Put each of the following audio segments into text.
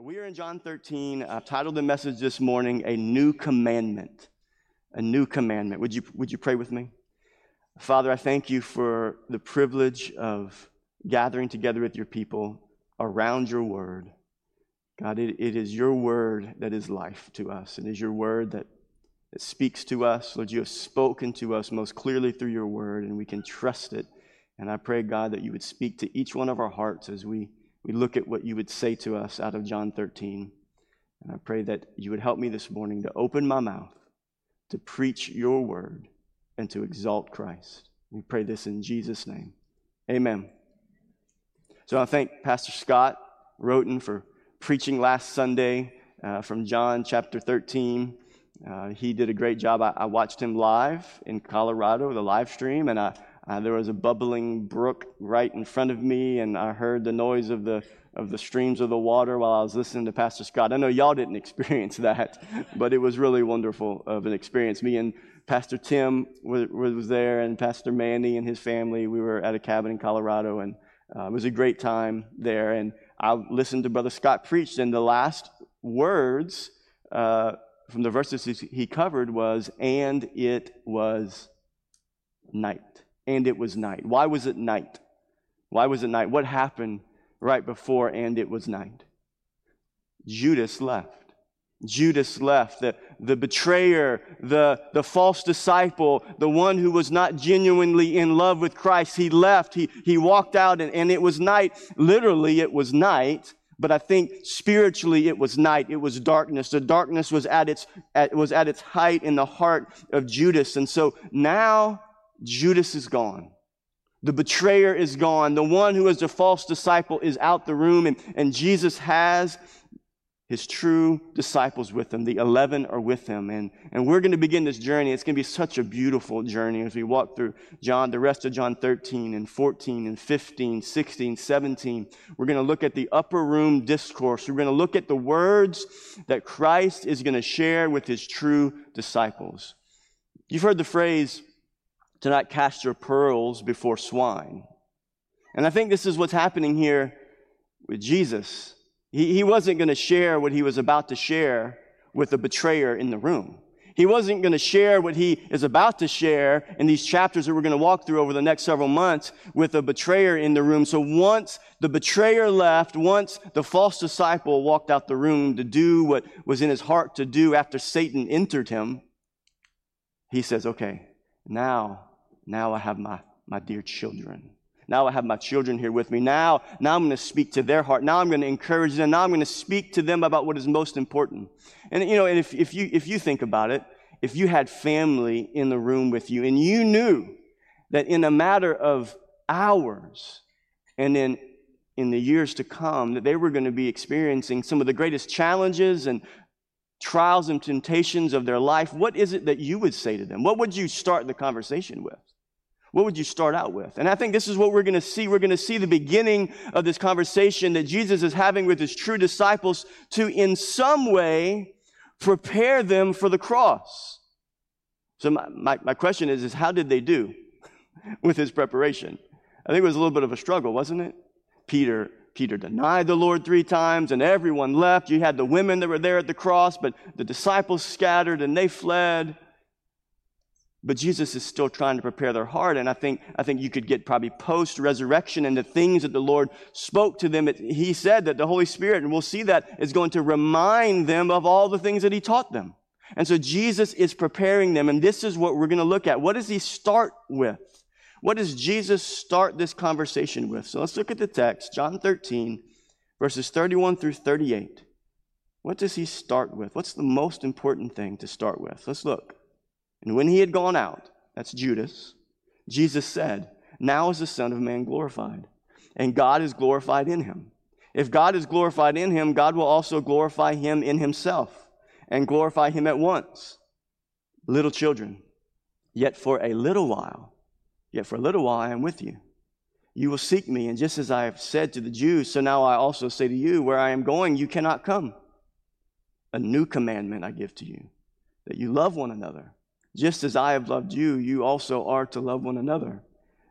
We are in John 13. I've titled the message this morning, A New Commandment. A New Commandment. Would you, would you pray with me? Father, I thank you for the privilege of gathering together with your people around your word. God, it, it is your word that is life to us. It is your word that, that speaks to us. Lord, you have spoken to us most clearly through your word, and we can trust it. And I pray, God, that you would speak to each one of our hearts as we we look at what you would say to us out of John 13. And I pray that you would help me this morning to open my mouth, to preach your word, and to exalt Christ. We pray this in Jesus' name. Amen. So I thank Pastor Scott Roten for preaching last Sunday uh, from John chapter 13. Uh, he did a great job. I, I, watched him live in Colorado, the live stream, and I, uh, there was a bubbling brook right in front of me, and I heard the noise of the of the streams of the water while I was listening to Pastor Scott. I know y'all didn't experience that, but it was really wonderful of an experience. Me and Pastor Tim was, was there, and Pastor Manny and his family. We were at a cabin in Colorado, and uh, it was a great time there. And I listened to Brother Scott preach, and the last words uh, from the verses he covered was, "And it was night." And it was night. Why was it night? Why was it night? What happened right before and it was night? Judas left. Judas left, the, the betrayer, the, the false disciple, the one who was not genuinely in love with Christ. He left, he, he walked out, and, and it was night. Literally, it was night, but I think spiritually it was night. It was darkness. The darkness was at its, at, was at its height in the heart of Judas. And so now Judas is gone. The betrayer is gone. The one who is the false disciple is out the room, and, and Jesus has his true disciples with him. The 11 are with him. And, and we're going to begin this journey. It's going to be such a beautiful journey as we walk through John, the rest of John 13 and 14 and 15, 16, 17. We're going to look at the upper room discourse. We're going to look at the words that Christ is going to share with his true disciples. You've heard the phrase, to not cast your pearls before swine. And I think this is what's happening here with Jesus. He, he wasn't going to share what he was about to share with the betrayer in the room. He wasn't going to share what he is about to share in these chapters that we're going to walk through over the next several months with a betrayer in the room. So once the betrayer left, once the false disciple walked out the room to do what was in his heart to do after Satan entered him, he says, okay, now now I have my, my dear children. Now I have my children here with me. Now, now I'm going to speak to their heart. Now I'm going to encourage them. Now I'm going to speak to them about what is most important. And you know, if, if you if you think about it, if you had family in the room with you and you knew that in a matter of hours and in in the years to come that they were going to be experiencing some of the greatest challenges and trials and temptations of their life, what is it that you would say to them? What would you start the conversation with? What would you start out with? And I think this is what we're going to see. We're going to see the beginning of this conversation that Jesus is having with his true disciples to, in some way, prepare them for the cross. So, my, my, my question is, is how did they do with his preparation? I think it was a little bit of a struggle, wasn't it? Peter Peter denied the Lord three times, and everyone left. You had the women that were there at the cross, but the disciples scattered and they fled. But Jesus is still trying to prepare their heart. And I think, I think you could get probably post resurrection and the things that the Lord spoke to them. It, he said that the Holy Spirit, and we'll see that, is going to remind them of all the things that He taught them. And so Jesus is preparing them. And this is what we're going to look at. What does He start with? What does Jesus start this conversation with? So let's look at the text, John 13, verses 31 through 38. What does He start with? What's the most important thing to start with? Let's look. And when he had gone out, that's Judas, Jesus said, Now is the Son of Man glorified, and God is glorified in him. If God is glorified in him, God will also glorify him in himself and glorify him at once. Little children, yet for a little while, yet for a little while I am with you. You will seek me, and just as I have said to the Jews, so now I also say to you, where I am going, you cannot come. A new commandment I give to you, that you love one another just as I have loved you, you also are to love one another.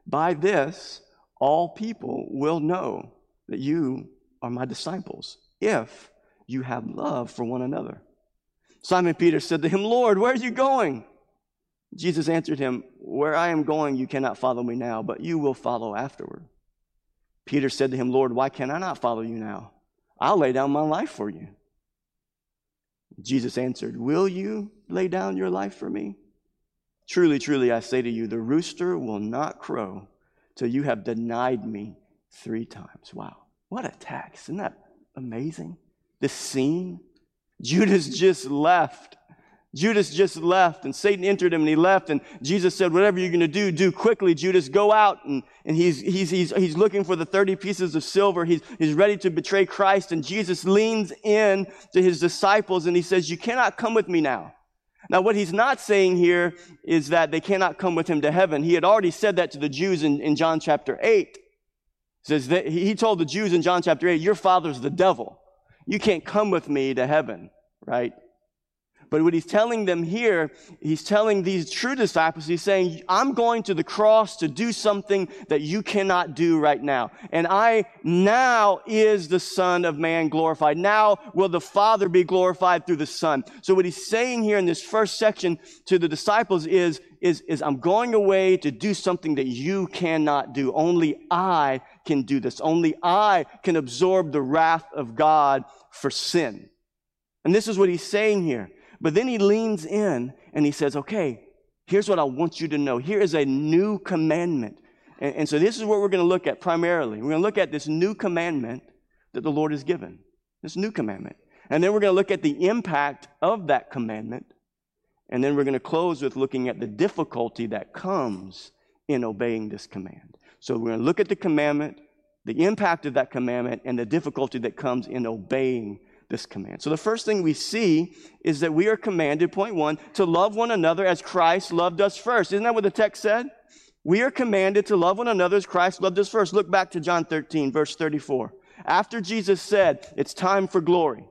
By this, all people will know that you are my disciples, if you have love for one another. Simon Peter said to him, Lord, where are you going? Jesus answered him, Where I am going, you cannot follow me now, but you will follow afterward. Peter said to him, Lord, why can I not follow you now? I'll lay down my life for you. Jesus answered, Will you lay down your life for me? Truly, truly, I say to you, the rooster will not crow till you have denied me three times. Wow. What a text. Isn't that amazing? This scene. Judas just left. Judas just left, and Satan entered him, and he left. And Jesus said, Whatever you're going to do, do quickly, Judas. Go out. And, and he's, he's, he's, he's looking for the 30 pieces of silver. He's, he's ready to betray Christ. And Jesus leans in to his disciples, and he says, You cannot come with me now. Now, what he's not saying here is that they cannot come with him to heaven. He had already said that to the Jews in, in John chapter 8. He says that he told the Jews in John chapter 8, Your father's the devil. You can't come with me to heaven, right? But what he's telling them here, he's telling these true disciples, he's saying, I'm going to the cross to do something that you cannot do right now. And I now is the Son of Man glorified. Now will the Father be glorified through the Son. So what he's saying here in this first section to the disciples is, is, is I'm going away to do something that you cannot do. Only I can do this. Only I can absorb the wrath of God for sin. And this is what he's saying here. But then he leans in and he says, okay, here's what I want you to know. Here is a new commandment. And, and so this is what we're going to look at primarily. We're going to look at this new commandment that the Lord has given. This new commandment. And then we're going to look at the impact of that commandment. And then we're going to close with looking at the difficulty that comes in obeying this command. So we're going to look at the commandment, the impact of that commandment, and the difficulty that comes in obeying this command. So the first thing we see is that we are commanded, point one, to love one another as Christ loved us first. Isn't that what the text said? We are commanded to love one another as Christ loved us first. Look back to John 13, verse 34. After Jesus said, It's time for glory,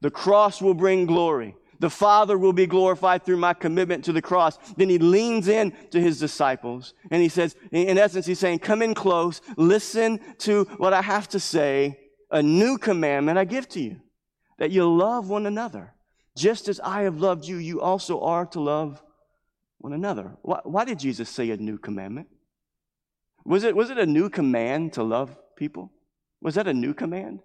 the cross will bring glory. The Father will be glorified through my commitment to the cross. Then he leans in to his disciples and he says, in essence, he's saying, Come in close, listen to what I have to say. A new commandment I give to you that you love one another. Just as I have loved you, you also are to love one another. Why, why, did Jesus say a new commandment? Was it, was it a new command to love people? Was that a new command?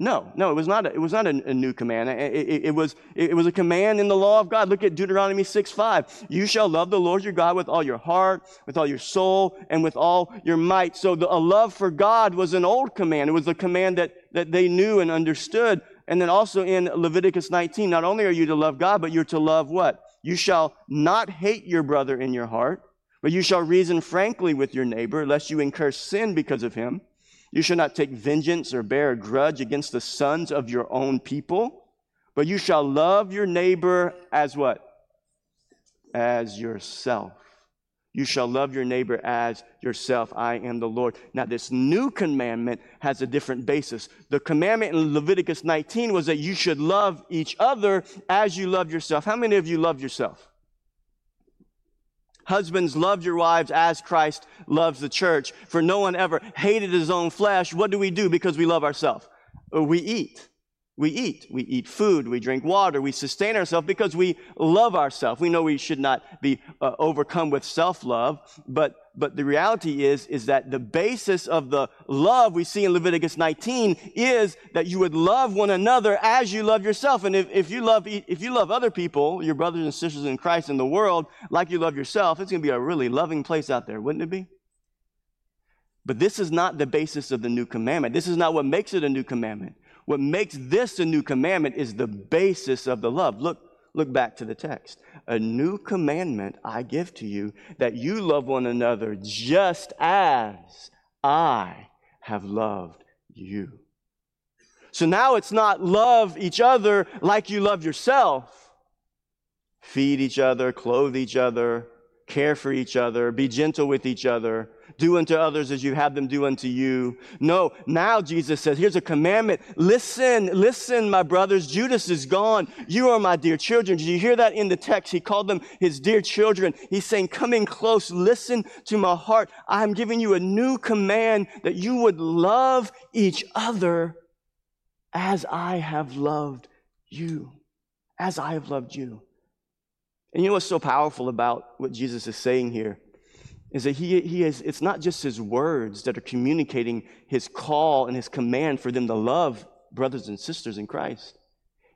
No, no, it was not a, it was not a, a new command. It, it, it, was, it was a command in the law of God. Look at Deuteronomy 6 5. You shall love the Lord your God with all your heart, with all your soul, and with all your might. So the, a love for God was an old command. It was a command that, that they knew and understood. And then also in Leviticus 19, not only are you to love God, but you're to love what? You shall not hate your brother in your heart, but you shall reason frankly with your neighbor, lest you incur sin because of him. You shall not take vengeance or bear a grudge against the sons of your own people, but you shall love your neighbor as what? As yourself. You shall love your neighbor as yourself. I am the Lord. Now, this new commandment has a different basis. The commandment in Leviticus 19 was that you should love each other as you love yourself. How many of you love yourself? Husbands, love your wives as Christ loves the church. For no one ever hated his own flesh. What do we do because we love ourselves? Uh, we eat. We eat. We eat food. We drink water. We sustain ourselves because we love ourselves. We know we should not be uh, overcome with self-love, but but the reality is is that the basis of the love we see in Leviticus 19 is that you would love one another as you love yourself. And if, if you love if you love other people, your brothers and sisters in Christ in the world, like you love yourself, it's going to be a really loving place out there, wouldn't it be? But this is not the basis of the new commandment. This is not what makes it a new commandment. What makes this a new commandment is the basis of the love. Look, look back to the text. A new commandment I give to you that you love one another just as I have loved you. So now it's not love each other like you love yourself. Feed each other, clothe each other, care for each other, be gentle with each other, do unto others as you have them do unto you. No, now Jesus says, here's a commandment. Listen, listen, my brothers. Judas is gone. You are my dear children. Did you hear that in the text? He called them his dear children. He's saying, come in close. Listen to my heart. I'm giving you a new command that you would love each other as I have loved you. As I have loved you. And you know what's so powerful about what Jesus is saying here? Is that he, he is, it's not just his words that are communicating his call and his command for them to love brothers and sisters in Christ.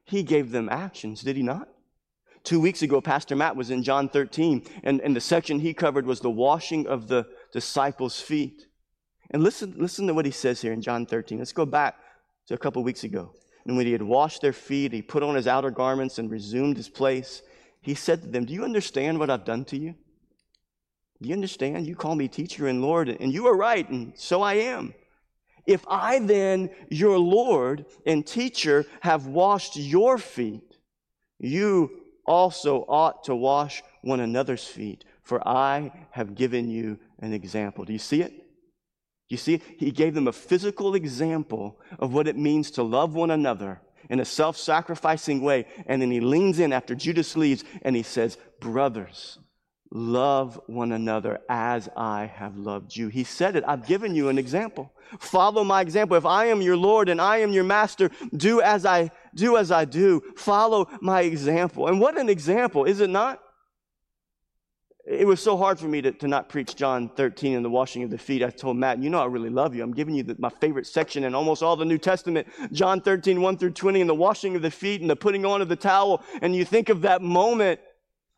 He gave them actions, did he not? Two weeks ago, Pastor Matt was in John 13, and, and the section he covered was the washing of the disciples' feet. And listen, listen to what he says here in John 13. Let's go back to a couple weeks ago. And when he had washed their feet, he put on his outer garments and resumed his place. He said to them, Do you understand what I've done to you? You understand? You call me teacher and Lord, and you are right, and so I am. If I then, your Lord and teacher, have washed your feet, you also ought to wash one another's feet, for I have given you an example. Do you see it? You see, he gave them a physical example of what it means to love one another in a self sacrificing way. And then he leans in after Judas leaves and he says, Brothers, love one another as I have loved you. He said it. I've given you an example. Follow my example. If I am your Lord and I am your master, do as I do as I do. Follow my example. And what an example, is it not? It was so hard for me to, to not preach John 13 and the washing of the feet. I told Matt, you know, I really love you. I'm giving you the, my favorite section in almost all the New Testament John 13, 1 through 20, and the washing of the feet and the putting on of the towel. And you think of that moment.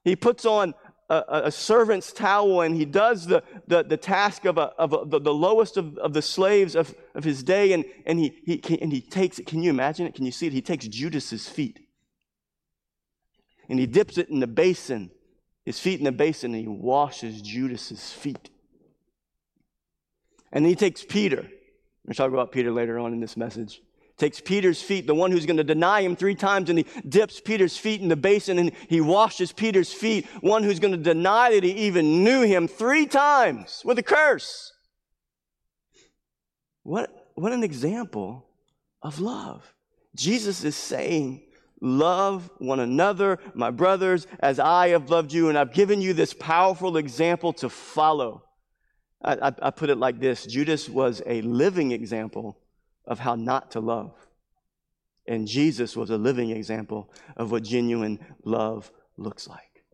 He puts on a, a servant's towel and he does the, the, the task of, a, of a, the, the, lowest of, of the slaves of, of his day. And, and, he, he, and he takes it. Can you imagine it? Can you see it? He takes Judas's feet and he dips it in the basin his feet in the basin and he washes Judas's feet. And he takes Peter. We'll talk about Peter later on in this message. Takes Peter's feet, the one who's going to deny him three times, and he dips Peter's feet in the basin and he washes Peter's feet, one who's going to deny that he even knew him three times with a curse. What, what an example of love. Jesus is saying, Love one another, my brothers, as I have loved you, and I've given you this powerful example to follow. I, I, I put it like this Judas was a living example of how not to love. And Jesus was a living example of what genuine love looks like.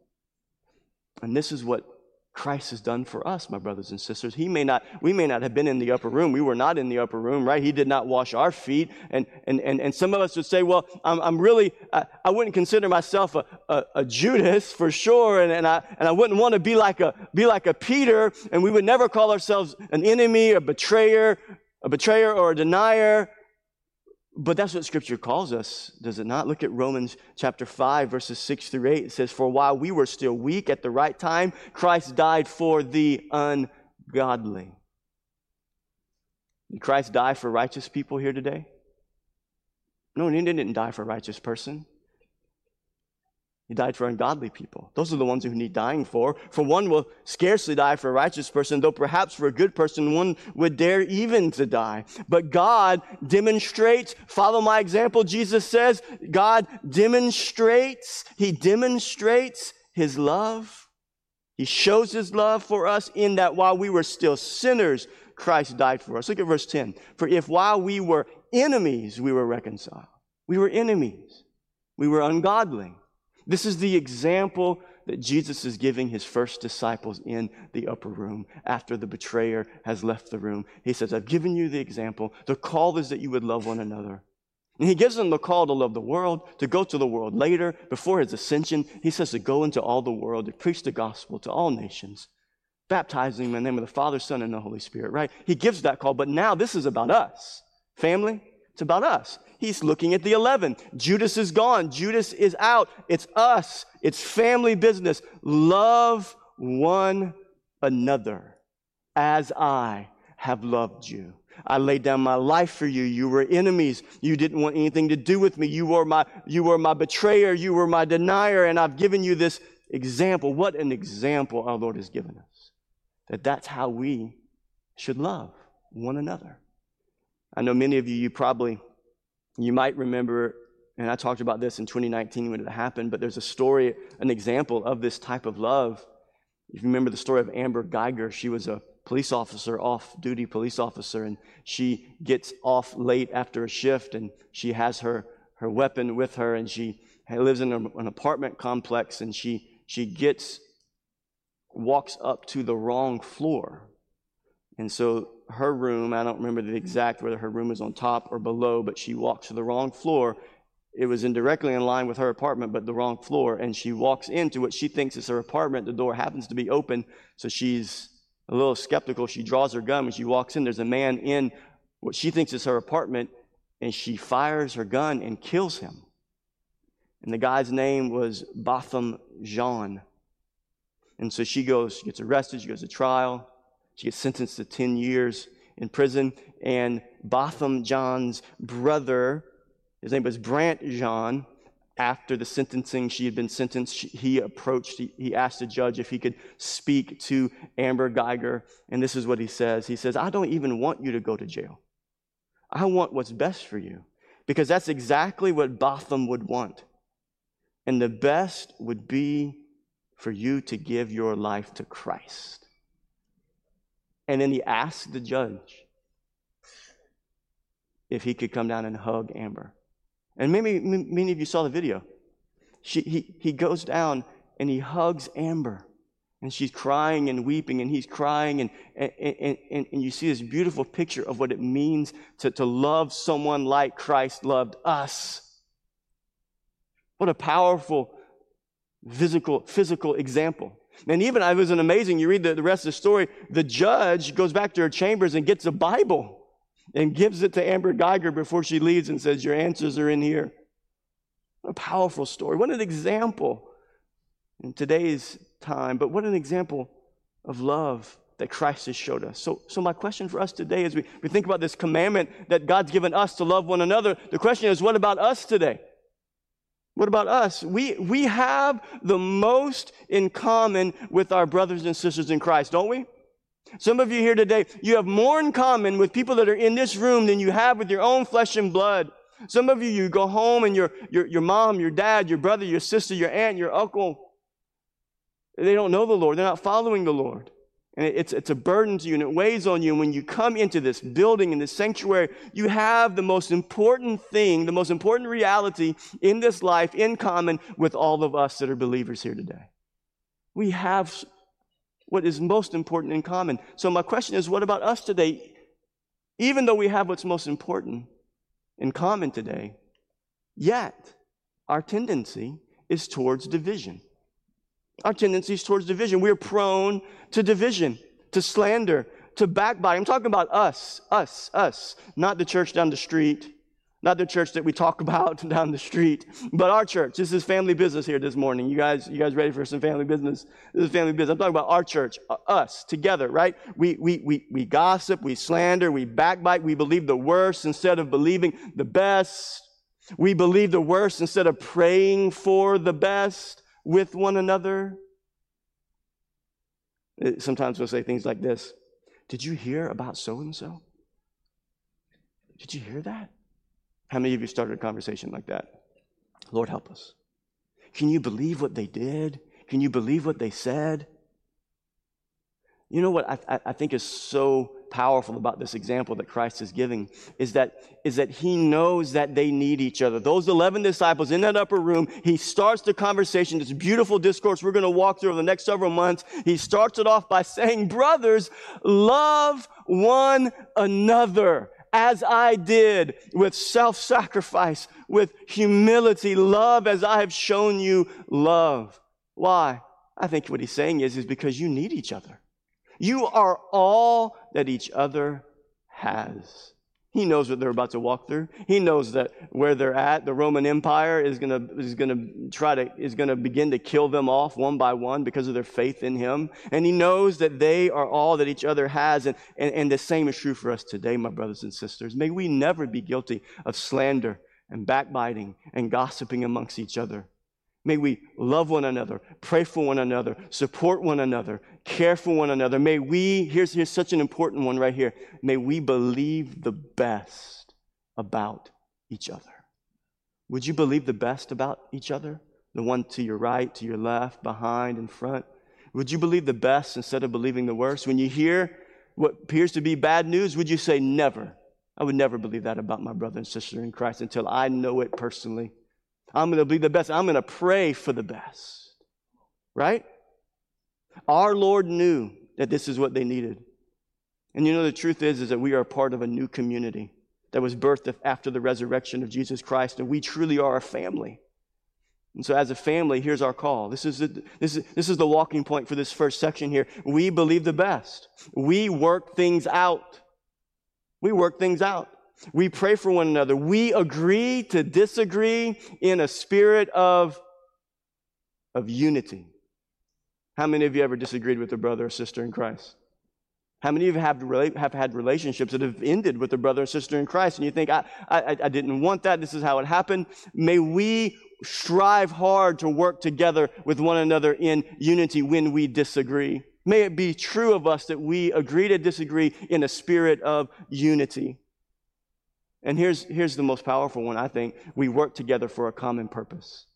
And this is what Christ has done for us, my brothers and sisters. He may not, we may not have been in the upper room. We were not in the upper room, right? He did not wash our feet. And, and, and, and some of us would say, well, I'm, I'm really, I, I wouldn't consider myself a, a, a, Judas for sure. And, and, I, and I wouldn't want to be like a, be like a Peter. And we would never call ourselves an enemy, a betrayer, a betrayer or a denier. But that's what scripture calls us, does it not? Look at Romans chapter 5, verses 6 through 8. It says, For while we were still weak at the right time, Christ died for the ungodly. Did Christ die for righteous people here today? No, he didn't die for a righteous person. He died for ungodly people. Those are the ones who need dying for. For one will scarcely die for a righteous person, though perhaps for a good person one would dare even to die. But God demonstrates, follow my example, Jesus says, God demonstrates, He demonstrates His love. He shows His love for us in that while we were still sinners, Christ died for us. Look at verse 10. For if while we were enemies, we were reconciled. We were enemies. We were ungodly. This is the example that Jesus is giving his first disciples in the upper room after the betrayer has left the room. He says, I've given you the example. The call is that you would love one another. And he gives them the call to love the world, to go to the world later, before his ascension. He says to go into all the world, to preach the gospel to all nations, baptizing them in the name of the Father, Son, and the Holy Spirit, right? He gives that call, but now this is about us. Family, it's about us. He's looking at the 11. Judas is gone. Judas is out. It's us. It's family business. Love one another as I have loved you. I laid down my life for you. You were enemies. You didn't want anything to do with me. You were my, you were my betrayer. You were my denier. And I've given you this example. What an example our Lord has given us. That that's how we should love one another. I know many of you, you probably you might remember, and I talked about this in 2019 when it happened, but there's a story, an example of this type of love. If you remember the story of Amber Guyger, she was a police officer, off duty police officer, and she gets off late after a shift and she has her, her weapon with her and she lives in an apartment complex and she, she gets, walks up to the wrong floor. And so her room, I don't remember the exact whether her room was on top or below, but she walks to the wrong floor. It was indirectly in line with her apartment, but the wrong floor. And she walks into what she thinks is her apartment. The door happens to be open, so she's a little skeptical. She draws her gun when she walks in. There's a man in what she thinks is her apartment, and she fires her gun and kills him. And the guy's name was Botham Jean. And so she goes, she gets arrested, she goes to trial, she gets sentenced to 10 years in prison. And Botham Jean's brother, his name was Brandt Jean, after the sentencing, she had been sentenced, he approached, he, asked the judge if he could speak to Amber Guyger, And this is what he says He says, I don't even want you to go to jail. I want what's best for you. Because that's exactly what Botham would want. And the best would be for you to give your life to Christ. And then he asked the judge if he could come down and hug Amber. And maybe many of you saw the video. She, he, he goes down and he hugs Amber. And she's crying and weeping, and he's crying, and, and, and, and you see this beautiful picture of what it means to, to love someone like Christ loved us. What a powerful physical, physical example. And even it was an amazing, you read the, the rest of the story, the judge goes back to her chambers and gets a Bible and gives it to Amber Guyger before she leaves and says, Your answers are in here. What a powerful story. What an example in today's time, but what an example of love that Christ has showed us. So, so my question for us today as we, we think about this commandment that God's given us to love one another, the question is, what about us today? What about us? We, we have the most in common with our brothers and sisters in Christ, don't we? Some of you here today, you have more in common with people that are in this room than you have with your own flesh and blood. Some of you, you go home and your, your, your mom, your dad, your brother, your sister, your aunt, your uncle, they don't know the Lord. They're not following the Lord. And it's, it's a burden to you and it weighs on you. And when you come into this building, in this sanctuary, you have the most important thing, the most important reality in this life in common with all of us that are believers here today. We have what is most important in common. So, my question is what about us today? Even though we have what's most important in common today, yet our tendency is towards division. Our tendencies towards division. We're prone to division, to slander, to backbite. I'm talking about us, us, us, not the church down the street, not the church that we talk about down the street, but our church. This is family business here this morning. You guys, you guys ready for some family business? This is family business. I'm talking about our church, uh, us together, right? We, we, we, we gossip, we slander, we backbite, we believe the worst instead of believing the best. We believe the worst instead of praying for the best with one another. Sometimes we'll say things like this Did you hear about so and so? Did you hear that? How many of you started a conversation like that? Lord, help us. Can you believe what they did? Can you believe what they said? You know what I, I think is so powerful about this example that Christ is giving is that, is that he knows that they need each other. Those 11 disciples in that upper room, he starts the conversation, this beautiful discourse we're going to walk through over the next several months. He starts it off by saying, brothers, love one another as I did with self sacrifice, with humility, love as I have shown you love. Why? I think what he's saying is, is because you need each other. You are all that each other has. He knows what they're about to walk through. He knows that where they're at, the Roman Empire is going to is to try to is to begin to kill them off one by one because of their faith in him. And he knows that they are all that each other has. And, and, and the same is true for us today, my brothers and sisters. May we never be guilty of slander and backbiting and gossiping amongst each other. May we love one another, pray for one another, support one another, care for one another. May we, here's, here's such an important one right here. May we believe the best about each other. Would you believe the best about each other? The one to your right, to your left, behind, in front? Would you believe the best instead of believing the worst? When you hear what appears to be bad news, would you say never? I would never believe that about my brother and sister in Christ until I know it personally. I'm going to believe the best. I'm going to pray for the best. Right? Our Lord knew that this is what they needed. And you know, the truth is, is that we are part of a new community that was birthed after the resurrection of Jesus Christ, and we truly are a family. And so, as a family, here's our call. This is, the, this, is, this is the walking point for this first section here. We believe the best. We work things out. We work things out. We pray for one another. We agree to disagree in a spirit of, of unity. How many of you ever disagreed with a brother or sister in Christ? How many of you have, have had relationships that have ended with a brother or sister in Christ and you think, I, I, I didn't want that, this is how it happened? May we strive hard to work together with one another in unity when we disagree. May it be true of us that we agree to disagree in a spirit of unity. And here's, here's the most powerful one, I think. We work together for a common purpose.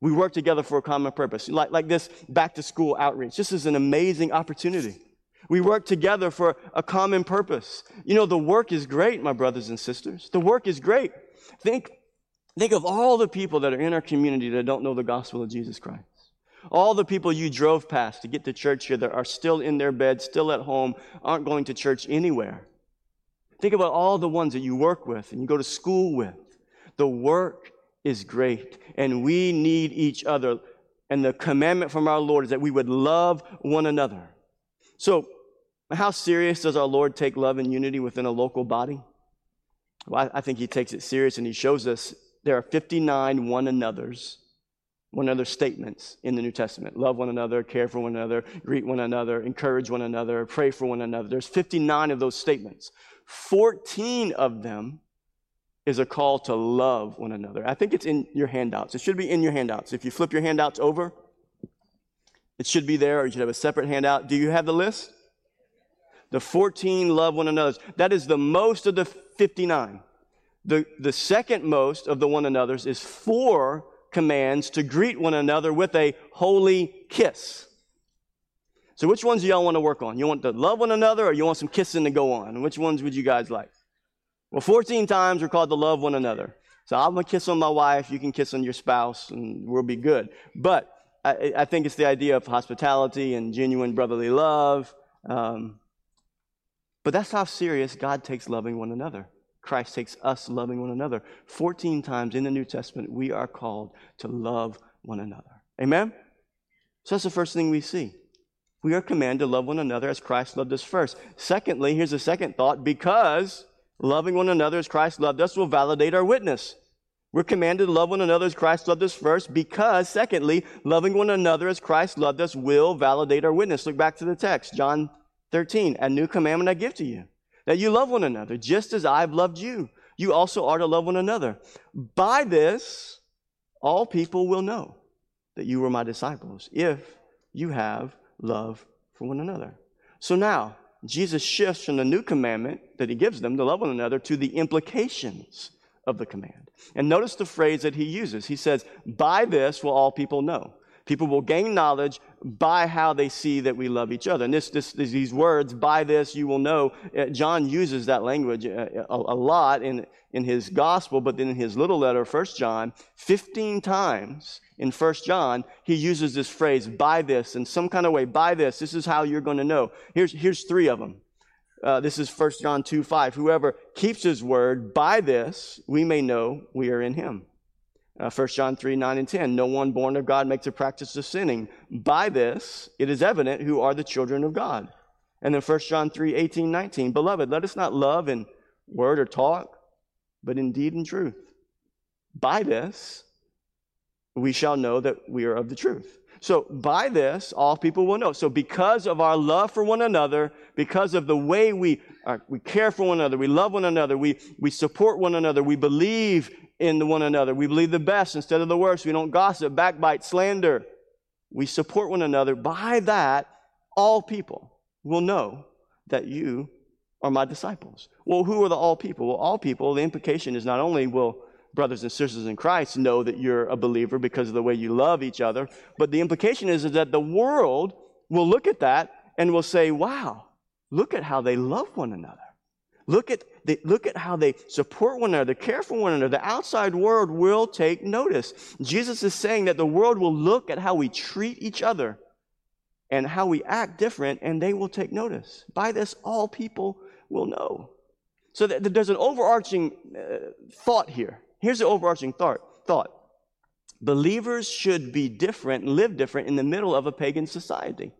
We work together for a common purpose. Like, like this back to school outreach. This is an amazing opportunity. We work together for a common purpose. You know, the work is great, my brothers and sisters. The work is great. Think, think of all the people that are in our community that don't know the gospel of Jesus Christ. All the people you drove past to get to church here that are still in their bed, still at home, aren't going to church anywhere. Think about all the ones that you work with and you go to school with. The work is great, and we need each other. And the commandment from our Lord is that we would love one another. So, how serious does our Lord take love and unity within a local body? Well, I, think he takes it serious and he shows us there are 59 one another's, one another statements in the New Testament. Love one another, care for one another, greet one another, encourage one another, pray for one another. There's 59 of those statements. 14 of them is a call to love one another. I think it's in your handouts. It should be in your handouts. If you flip your handouts over, it should be there, or you should have a separate handout. Do you have the list? The 14 love one another. That is the most of the 59. The, the second most of the one another's is four commands to greet one another with a holy kiss. So, which ones do y'all want to work on? You want to love one another or you want some kissing to go on? Which ones would you guys like? Well, 14 times we're called to love one another. So, I'm going to kiss on my wife, you can kiss on your spouse, and we'll be good. But I, I think it's the idea of hospitality and genuine brotherly love. Um, but that's how serious God takes loving one another. Christ takes us loving one another. 14 times in the New Testament, we are called to love one another. Amen? So that's the first thing we see. We are commanded to love one another as Christ loved us first. Secondly, here's a second thought because loving one another as Christ loved us will validate our witness. We're commanded to love one another as Christ loved us first because, secondly, loving one another as Christ loved us will validate our witness. Look back to the text, John 13. A new commandment I give to you that you love one another just as I've loved you. You also are to love one another. By this, all people will know that you were my disciples if you have love for one another. So now, Jesus shifts from the new commandment that he gives them to love one another to the implications of the command. And notice the phrase that he uses. He says, By this will all people know. People will gain knowledge by how they see that we love each other. And this, this, these words, by this you will know, uh, John uses that language a, uh, a, a, lot in, in his gospel, but then in his little letter, 1 John, 15 times in 1 John, he uses this phrase, by this, in some kind of way, by this, this is how you're going to know. Here's, here's three of them. Uh, this is 1 John 2 5. Whoever keeps his word, by this we may know we are in him. Uh, 1 John 3 9 and 10. No one born of God makes a practice of sinning. By this it is evident who are the children of God. And then 1 John 3 18 19. Beloved, let us not love in word or talk, but in deed and truth. By this we shall know that we are of the truth. So, by this, all people will know. So, because of our love for one another, because of the way we, are, we care for one another, we love one another, we, we support one another, we believe in one another, we believe the best instead of the worst, we don't gossip, backbite, slander, we support one another. By that, all people will know that you are my disciples. Well, who are the all people? Well, all people, the implication is not only will brothers and sisters in Christ know that you're a believer because of the way you love each other. But the implication is, is that the world will look at that and will say, wow, look at how they love one another. Look at, the, look at how they support one another, care for one another. The outside world will take notice. Jesus is saying that the world will look at how we treat each other and how we act different, and they will take notice. By this, all people will know. So that, there's an overarching uh, thought here. Here's the overarching thought. thought. Believers should be different, live different in the middle of a pagan society.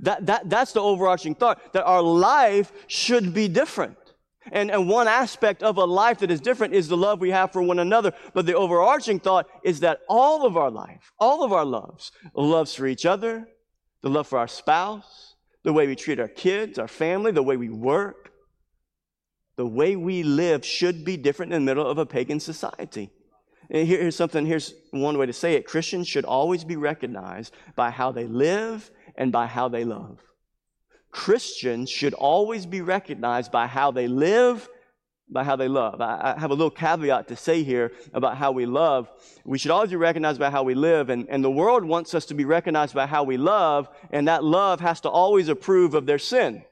That, that, that's the overarching thought, that our life should be different. And, and one aspect of a life that is different is the love we have for one another. But the overarching thought is that all of our life, all of our loves, loves for each other, the love for our spouse, the way we treat our kids, our family, the way we work, the way we live should be different in the middle of a pagan society. And here's something, here's one way to say it Christians should always be recognized by how they live and by how they love. Christians should always be recognized by how they live, by how they love. I, I, have a little caveat to say here about how we love. We should always be recognized by how we live, and, and the world wants us to be recognized by how we love, and that love has to always approve of their sin.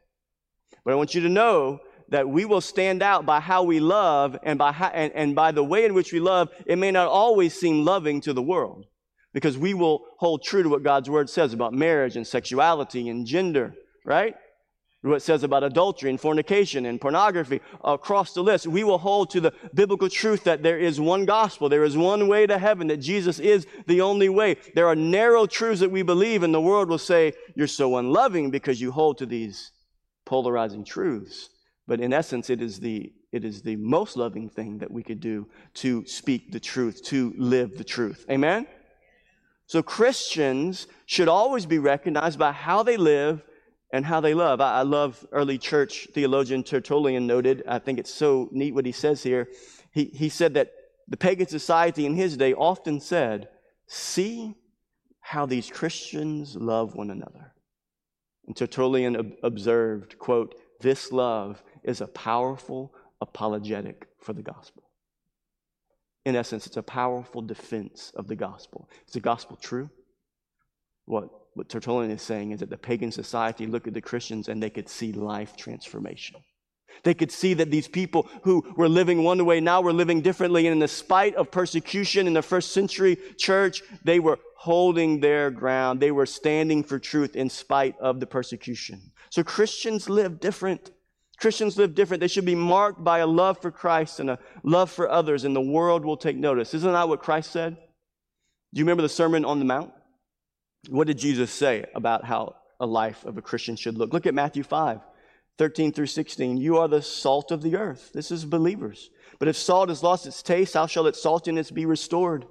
But I want you to know that we will stand out by how we love and by, how, and, and by the way in which we love. It may not always seem loving to the world because we will hold true to what God's word says about marriage and sexuality and gender right? What it says about adultery and fornication and pornography across the list. We will hold to the biblical truth that there is one gospel. There is one way to heaven, that Jesus is the only way. There are narrow truths that we believe, and the world will say, You're so unloving because you hold to these polarizing truths. But in essence, it is the it is the most loving thing that we could do to speak the truth, to live the truth. Amen? So Christians should always be recognized by how they live and how they love. I, I, love early church theologian Tertullian noted, I think it's so neat what he says here. He, he said that the pagan society in his day often said, See how these Christians love one another. And Tertullian ob- observed, quote, this love is a powerful apologetic for the gospel. In essence, it's a powerful defense of the gospel. Is the gospel true? What what Tertullian is saying is that the pagan society looked at the Christians and they could see life transformation. They could see that these people who were living one way now were living differently. And in the spite of persecution in the first century church, they were holding their ground. They were standing for truth in spite of the persecution. So Christians live different. Christians live different. They should be marked by a love for Christ and a love for others, and the world will take notice. Isn't that what Christ said? Do you remember the Sermon on the Mount? What did Jesus say about how a life of a Christian should look? Look at Matthew 5, 13 through 16. You are the salt of the earth. This is believers. But if salt has lost its taste, how shall its saltiness be restored?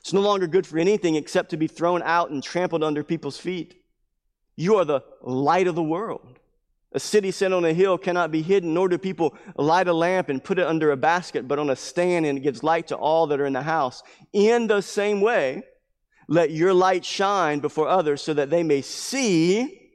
It's no longer good for anything except to be thrown out and trampled under people's feet. You are the light of the world. A city set on a hill cannot be hidden, nor do people light a lamp and put it under a basket, but on a stand, and it gives light to all that are in the house. In the same way, let your light shine before others so that they may see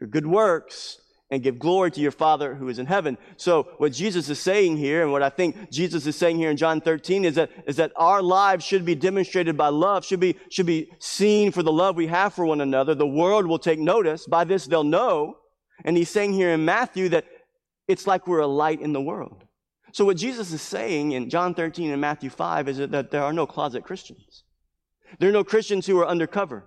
your good works and give glory to your Father who is in heaven. So what Jesus is saying here, and what I think Jesus is saying here in John 13 is that, is that our lives should be demonstrated by love, should be, should be seen for the love we have for one another. The world will take notice. By this they'll know. And he's saying here in Matthew that it's like we're a light in the world. So what Jesus is saying in John 13 and Matthew 5 is that there are no closet Christians. There are no Christians who are undercover.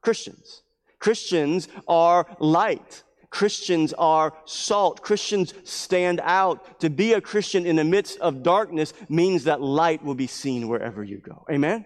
Christians. Christians are light. Christians are salt. Christians stand out. To be a Christian in the midst of darkness means that light will be seen wherever you go. Amen?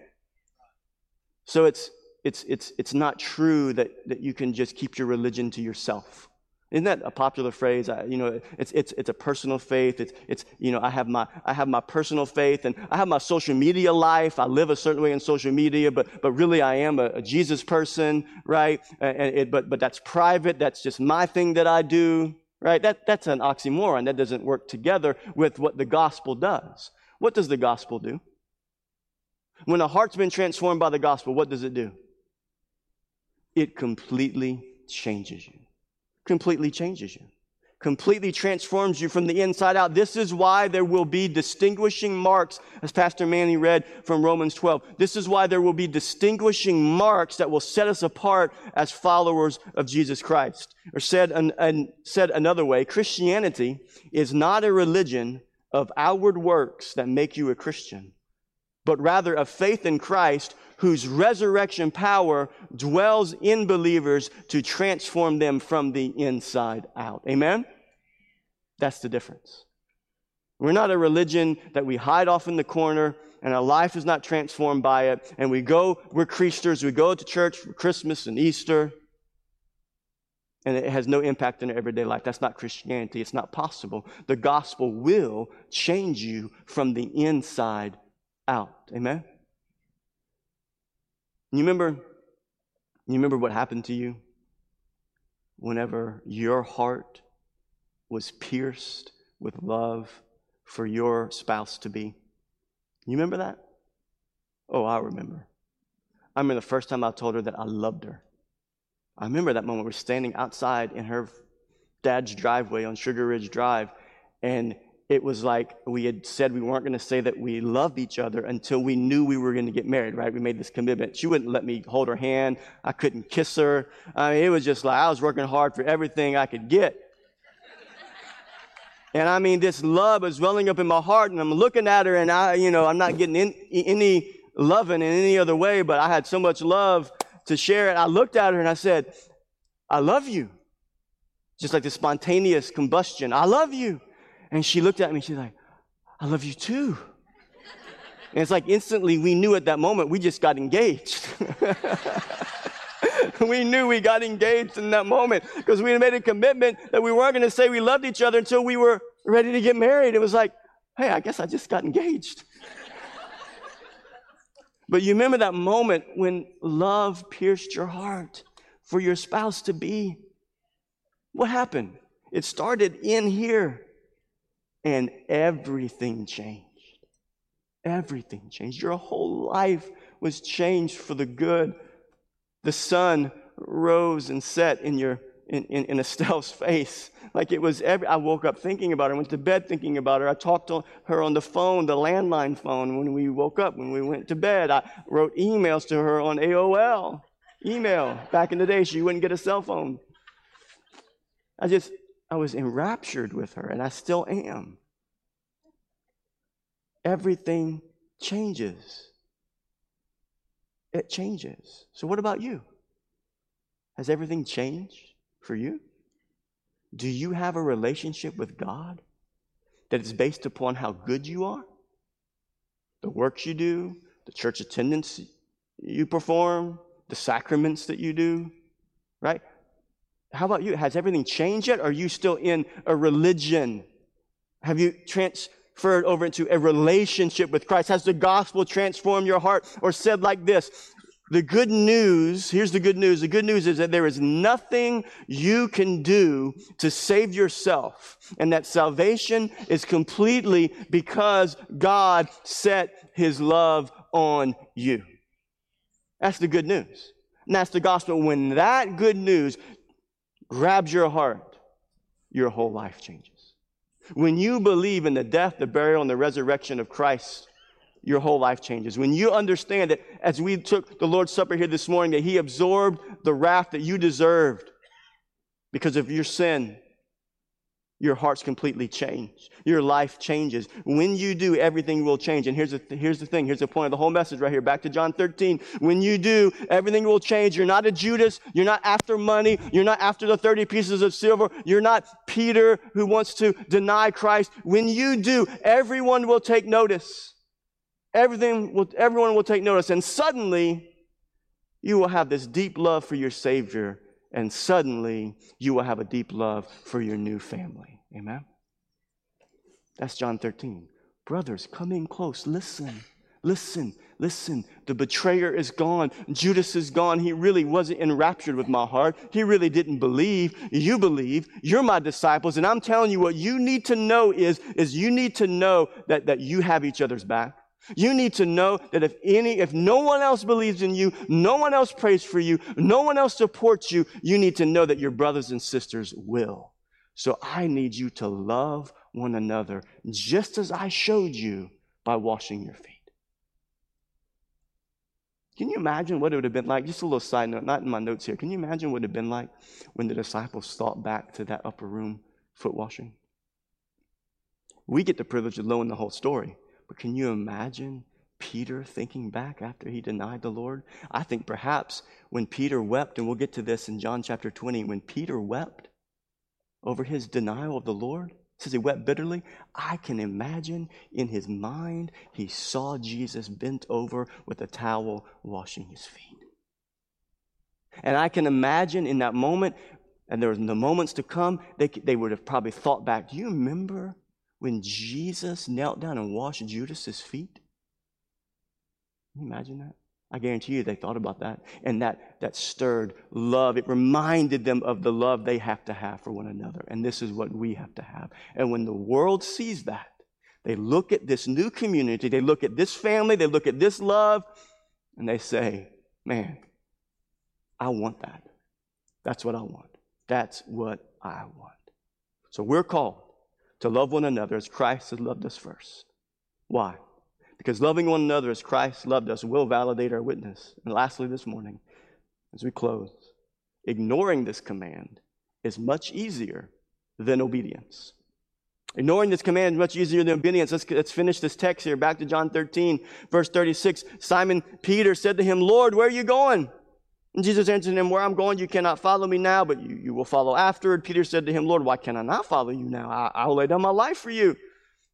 So it's, it's, it's, it's not true that, that you can just keep your religion to yourself. Isn't that a popular phrase? I, you know, it's, it's, it's a personal faith. It's, it's, you know, I have, my, I have my personal faith and I have my social media life. I live a certain way in social media, but, but really I am a, a Jesus person, right? And it, but, but that's private. That's just my thing that I do, right? That, that's an oxymoron. That doesn't work together with what the gospel does. What does the gospel do? When a heart's been transformed by the gospel, what does it do? It completely changes you completely changes you. completely transforms you from the inside out. This is why there will be distinguishing marks, as Pastor Manny read from Romans 12. This is why there will be distinguishing marks that will set us apart as followers of Jesus Christ. Or said, an, an, said another way, Christianity is not a religion of outward works that make you a Christian, but rather of faith in Christ whose resurrection power dwells in believers to transform them from the inside out. Amen? That's the difference. We're not a religion that we hide off in the corner and our life is not transformed by it. And we go, we're Christians, we go to church for Christmas and Easter, and it has no impact in our everyday life. That's not Christianity. It's not possible. The gospel will change you from the inside out. Amen? You remember, you remember what happened to you whenever your heart was pierced with love for your spouse to be? You remember that? Oh, I remember. I remember the first time I told her that I loved her. I remember that moment. We're standing outside in her dad's driveway on Sugar Ridge Drive, and it was like we had said we weren't going to say that we loved each other until we knew we were going to get married, right? We made this commitment. She wouldn't let me hold her hand. I couldn't kiss her. I mean, it was just like I was working hard for everything I could get. And I mean, this love was welling up in my heart, and I'm looking at her, and I, you know, I'm not getting in, any loving in any other way, but I had so much love to share it. I looked at her and I said, I love you. Just like the spontaneous combustion. I love you. And she looked at me, she's like, I love you too. And it's like instantly we knew at that moment we just got engaged. we knew we got engaged in that moment because we had made a commitment that we weren't going to say we loved each other until we were ready to get married. It was like, hey, I guess I just got engaged. but you remember that moment when love pierced your heart for your spouse to be? What happened? It started in here and everything changed. Everything changed. Your whole life was changed for the good. The sun rose and set in your in, in, in, Estelle's face. Like it was every, I woke up thinking about her, went to bed thinking about her. I talked to her on the phone, the landline phone, when we woke up, when we went to bed. I wrote emails to her on AOL. Email. Back in the day, she wouldn't get a cell phone. I just, I was enraptured with her, and I still am. Everything changes. It changes. So, what about you? Has everything changed for you? Do you have a relationship with God that is based upon how good you are? The works you do, the church attendance you perform, the sacraments that you do, right? How about you? Has everything changed yet? Are you still in a religion? Have you transferred over into a relationship with Christ? Has the gospel transformed your heart? Or said like this, the good news, here's the good news. The good news is that there is nothing you can do to save yourself, and that salvation is completely because God set his love on you. That's the good news. And that's the gospel. When that good news grabs your heart, your whole life changes. When you believe in the death, the burial, and the resurrection of Christ, your whole life changes. When you understand that as we took the Lord's Supper here this morning, that He absorbed the wrath that you deserved because of your sin, your heart's completely changed. Your life changes. When you do, everything will change. And here's the, th- here's the thing. Here's the point of the whole message right here. Back to John 13. When you do, everything will change. You're not a Judas. You're not after money. You're not after the 30 pieces of silver. You're not Peter who wants to deny Christ. When you do, everyone will take notice. Everything will, everyone will take notice. And suddenly, you will have this deep love for your Savior and suddenly you will have a deep love for your new family. Amen? That's John 13. Brothers, come in close. Listen, listen, listen. The betrayer is gone. Judas is gone. He really wasn't enraptured with my heart. He really didn't believe. You believe. You're my disciples. And I'm telling you what you need to know is, is you need to know that, that you have each other's back. You need to know that if any, if no one else believes in you, no one else prays for you, no one else supports you, you need to know that your brothers and sisters will. So I need you to love one another just as I showed you by washing your feet. Can you imagine what it would have been like? Just a little side note, not in my notes here. Can you imagine what it would have been like when the disciples thought back to that upper room foot washing? We get the privilege of knowing the whole story, can you imagine Peter thinking back after he denied the Lord? I think perhaps when Peter wept, and we'll get to this in John chapter 20, when Peter wept over his denial of the Lord, says he wept bitterly. I can imagine in his mind he saw Jesus bent over with a towel washing his feet. And I can imagine in that moment, and there were the moments to come, they, they would have probably thought back. Do you remember when Jesus knelt down and washed Judas's feet? Can you imagine that? I guarantee you they thought about that. And that, that stirred love. It reminded them of the love they have to have for one another. And this is what we have to have. And when the world sees that, they look at this new community, they look at this family, they look at this love, and they say, man, I want that. That's what I want. That's what I want. So we're called to love one another as Christ has loved us first. Why? Because loving one another as Christ loved us will validate our witness. And lastly, this morning, as we close, ignoring this command is much easier than obedience. Ignoring this command is much easier than obedience. Let's, let's finish this text here. Back to John 13, verse 36. Simon Peter said to him, Lord, where are you going? And Jesus answered him, Where I'm going, you cannot follow me now, but you, you will follow afterward. Peter said to him, Lord, why can I not follow you now? I, I will lay down my life for you.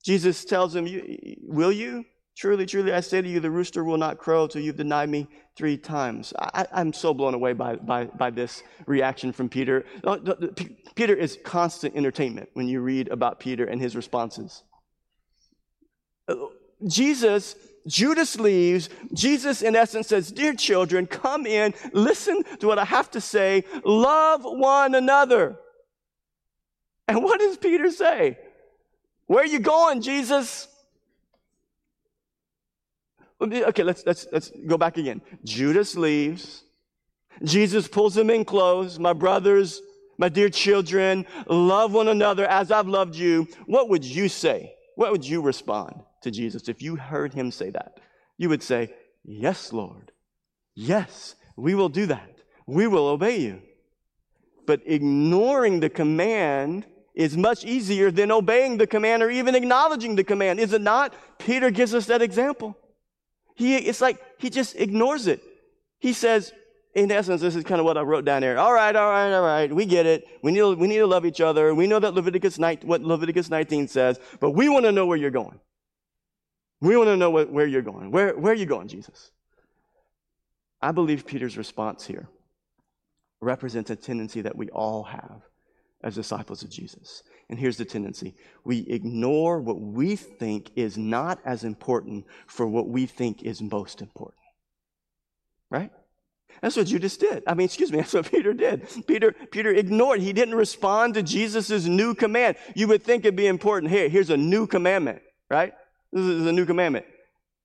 Jesus tells him, Will you? Truly, truly, I say to you, the rooster will not crow till you've denied me three times. I, am so blown away by, by, by this reaction from Peter. Peter is constant entertainment when you read about Peter and his responses. Uh, Jesus, Judas leaves. Jesus, in essence, says, Dear children, come in, listen to what I have to say, love one another. And what does Peter say? Where are you going, Jesus? Okay, let's, let's, let's go back again. Judas leaves. Jesus pulls him in close. My brothers, my dear children, love one another as I've loved you. What would you say? What would you respond to Jesus if you heard him say that? You would say, Yes, Lord. Yes, we will do that. We will obey you. But ignoring the command is much easier than obeying the command or even acknowledging the command, is it not? Peter gives us that example. He, it's like he just ignores it. He says, in essence, this is kind of what I wrote down here. All right, all right, all right. We get it. We need, to, we need to love each other. We know that Leviticus 19, what Leviticus 19 says, but we want to know where you're going. We want to know what, where you're going. Where, where are you going, Jesus? I believe Peter's response here represents a tendency that we all have as disciples of Jesus. And here's the tendency we ignore what we think is not as important for what we think is most important. Right? That's what Judas did. I mean, excuse me, that's what Peter did. Peter, Peter ignored. He didn't respond to Jesus' new command. You would think it'd be important. Here, here's a new commandment, right? This is a new commandment.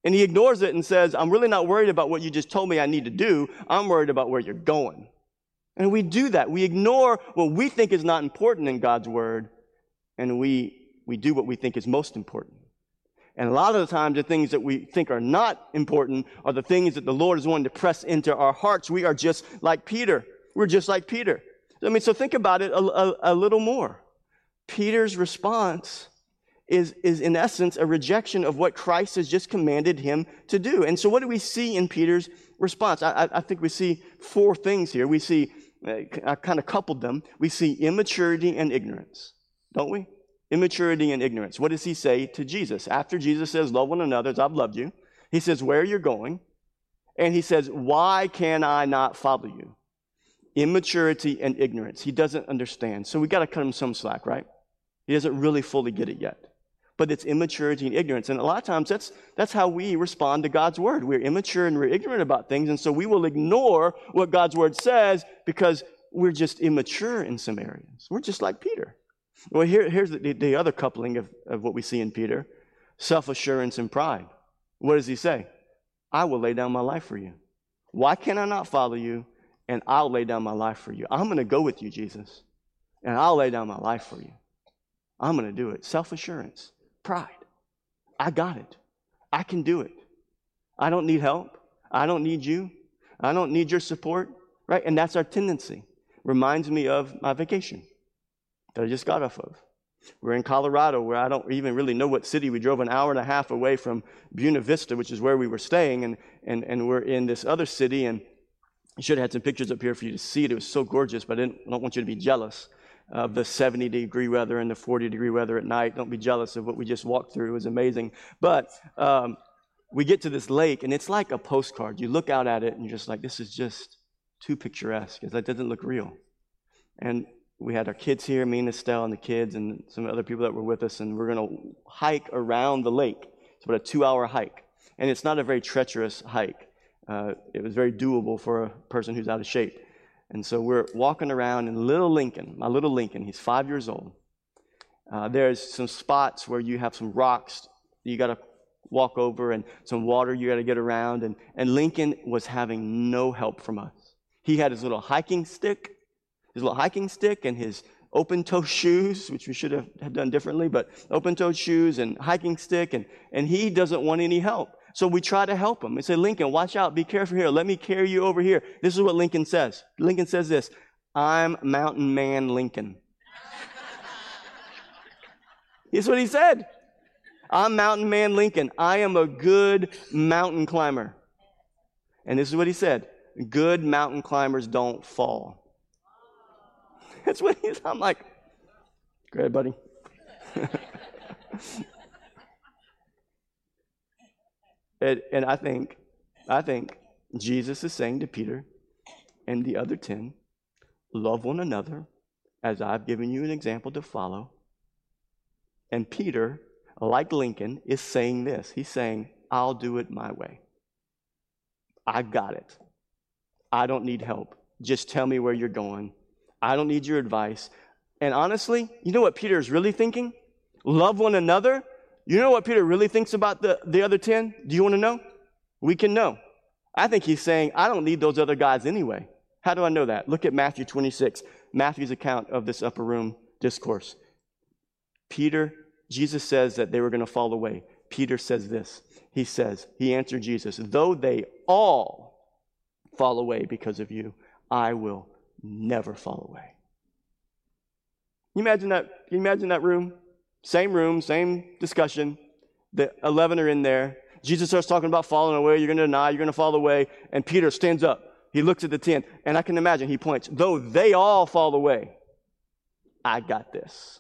And he ignores it and says, I'm really not worried about what you just told me I need to do. I'm worried about where you're going. And we do that. We ignore what we think is not important in God's word and we, we do what we think is most important. And a lot of the times, the things that we think are not important are the things that the Lord is wanting to press into our hearts. We are just like Peter. We're just like Peter. I mean, so think about it a, a, a little more. Peter's response is, is, in essence, a rejection of what Christ has just commanded him to do. And so, what do we see in Peter's response? I, I think we see four things here. We see, uh, I kind of coupled them. We see immaturity and ignorance don't we? Immaturity and ignorance. What does he say to Jesus? After Jesus says, Love one another as I've loved you, he says, Where are you're going. And he says, Why can I not follow you? Immaturity and ignorance. He doesn't understand. So we got to cut him some slack, right? He doesn't really fully get it yet. But it's immaturity and ignorance. And a lot of times that's, that's how we respond to God's word. We're immature and we're ignorant about things. And so we will ignore what God's word says because we're just immature in some areas. We're just like Peter. Well, here, here's the, the other coupling of, of what we see in Peter self assurance and pride. What does he say? I will lay down my life for you. Why can I not follow you? And I'll lay down my life for you. I'm going to go with you, Jesus. and I'll lay down my life for you. I'm going to do it. Self assurance, pride. I got it. I can do it. I don't need help. I don't need you. I don't need your support, right? And that's our tendency. Reminds me of my vacation that I just got off of. We're in Colorado, where I don't even really know what city. We drove an hour and a half away from Buena Vista, which is where we were staying, and, and, and we're in this other city. And I should have had some pictures up here for you to see it. It was so gorgeous, but I, I don't want you to be jealous of the 70 degree weather and the 40 degree weather at night. Don't be jealous of what we just walked through. It was amazing. But um, we get to this lake, and it's like a postcard. You look out at it, and you're just like, this is just too picturesque. It doesn't look real. And we had our kids here, me and Estelle and the kids, and some other people that were with us, and we're going to hike around the lake. It's about a two hour hike. And it's not a very treacherous hike. Uh, it was very doable for a person who's out of shape. And so we're walking around in little Lincoln, my little Lincoln, he's five years old. Uh, there's some spots where you have some rocks you got to walk over and some water you got to get around. And, and Lincoln was having no help from us. He had his little hiking stick, his little hiking stick, and his open toe shoes, which we should have, done differently, but open toe shoes and hiking stick, and, and he doesn't want any help. So we try to help him. We say, Lincoln, watch out, be careful here. Let me carry you over here. This is what Lincoln says. Lincoln says this I'm mountain man Lincoln. Here's what he said. I'm mountain man Lincoln. I am a good mountain climber. And this is what he said. Good mountain climbers don't fall. That's what he's, I'm like, great, buddy. And, and I think, I think Jesus is saying to Peter and the other 10, love one another as I've given you an example to follow. And Peter, like Lincoln, is saying this. He's saying, I'll do it my way. I got it. I don't need help. Just tell me where you're going. I don't need your advice. And honestly, you know what Peter is really thinking? Love one another you know what Peter really thinks about the, the other 10? Do you want to know? We can know. I think he's saying, I don't need those other guys anyway. How do I know that? Look at Matthew 26, Matthew's account of this upper room discourse. Peter, Jesus says that they were going to fall away. Peter says this. He says, He answered Jesus, though they all fall away because of you, I will never fall away. You imagine that? You imagine that room? Same room, same discussion. The 11 are in there. Jesus starts talking about falling away. You're going to deny. You're going to fall away. And Peter stands up. He looks at the 10. And I can imagine he points, though they all fall away, I got this.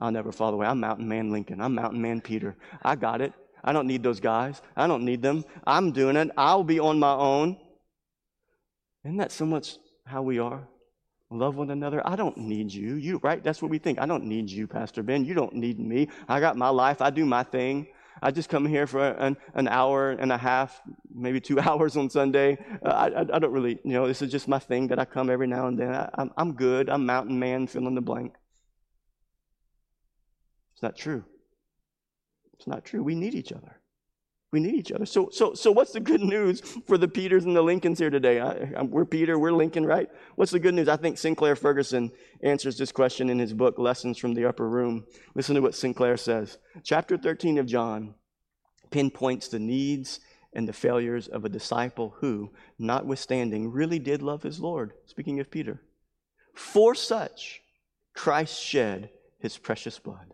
I'll never fall away. I'm Mountain Man Lincoln. I'm Mountain Man Peter. I got it. I don't need those guys. I don't need them. I'm doing it. I'll be on my own. Isn't that so much how we are? Love one another. I don't need you. You right? That's what we think. I don't need you, Pastor Ben. You don't need me. I got my life. I do my thing. I just come here for an, an hour and a half, maybe two hours on Sunday. Uh, I, I, don't really, you know, this is just my thing that I come every now and then. I, I'm, I'm good. I'm mountain man, fill in the blank. It's not true. It's not true. We need each other. We need each other. So, so, so what's the good news for the Peters and the Lincolns here today? I, we're Peter, we're Lincoln, right? What's the good news? I think Sinclair Ferguson answers this question in his book, Lessons from the Upper Room. Listen to what Sinclair says. Chapter 13 of John pinpoints the needs and the failures of a disciple who, notwithstanding, really did love his Lord. Speaking of Peter. For such, Christ shed his precious blood.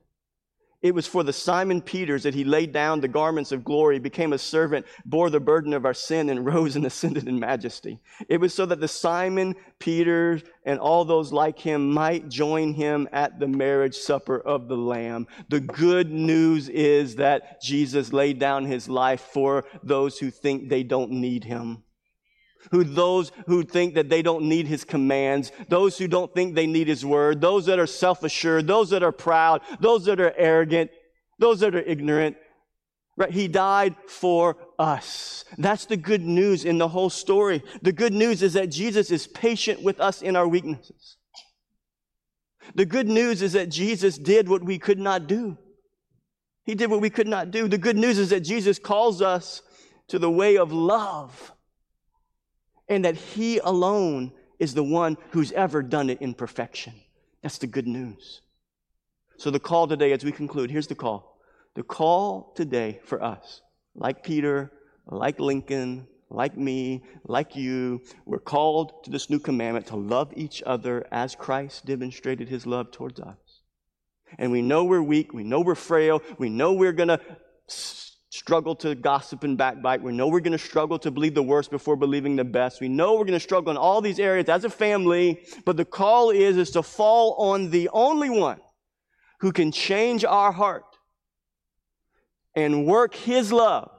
It was for the Simon Peters that he laid down the garments of glory, became a servant, bore the burden of our sin, and rose and ascended in majesty. It was so that the Simon Peters and all those like him might join him at the marriage supper of the Lamb. The good news is that Jesus laid down his life for those who think they don't need him who those who think that they don't need his commands, those who don't think they need his word, those that are self-assured, those that are proud, those that are arrogant, those that are ignorant. Right? He died for us. That's the good news in the whole story. The good news is that Jesus is patient with us in our weaknesses. The good news is that Jesus did what we could not do. He did what we could not do. The good news is that Jesus calls us to the way of love and that He alone is the one who's ever done it in perfection. That's the good news. So, the call today, as we conclude, here's the call. The call today for us, like Peter, like Lincoln, like me, like you, we're called to this new commandment to love each other as Christ demonstrated his love towards us. And we know we're weak, we know we're frail, we know we're going to struggle to gossip and backbite. We know we're going to struggle to believe the worst before believing the best. We know we're going to struggle in all these areas as a family, but the call is is to fall on the only one who can change our heart and work his love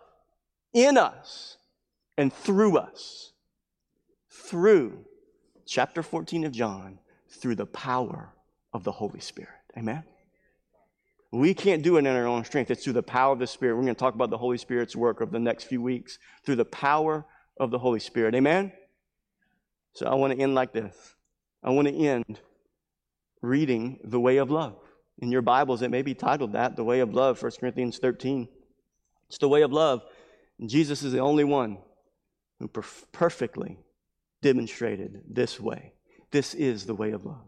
in us and through us. Through chapter 14 of John, through the power of the Holy Spirit. Amen. We can't do it in our own strength. It's through the power of the Spirit. We're going to talk about the Holy Spirit's work over the next few weeks through the power of the Holy Spirit. Amen? So I want to end like this. I want to end reading the way of love. In your Bibles, it may be titled that, the way of love, 1 Corinthians 13. It's the way of love. And Jesus is the only one who perf- perfectly demonstrated this way. This is the way of love.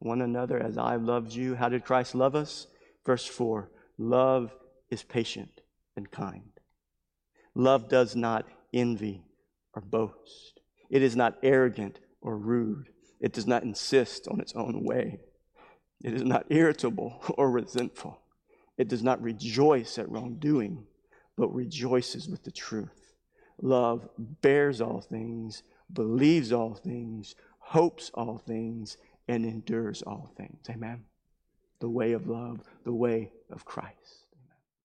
one another as I loved you. How did Christ love us? Verse 4 Love is patient and kind. Love does not envy or boast. It is not arrogant or rude. It does not insist on its own way. It is not irritable or resentful. It does not rejoice at wrongdoing, but rejoices with the truth. Love bears all things, believes all things, hopes all things, and endures all things. Amen. The way of love, the way of Christ.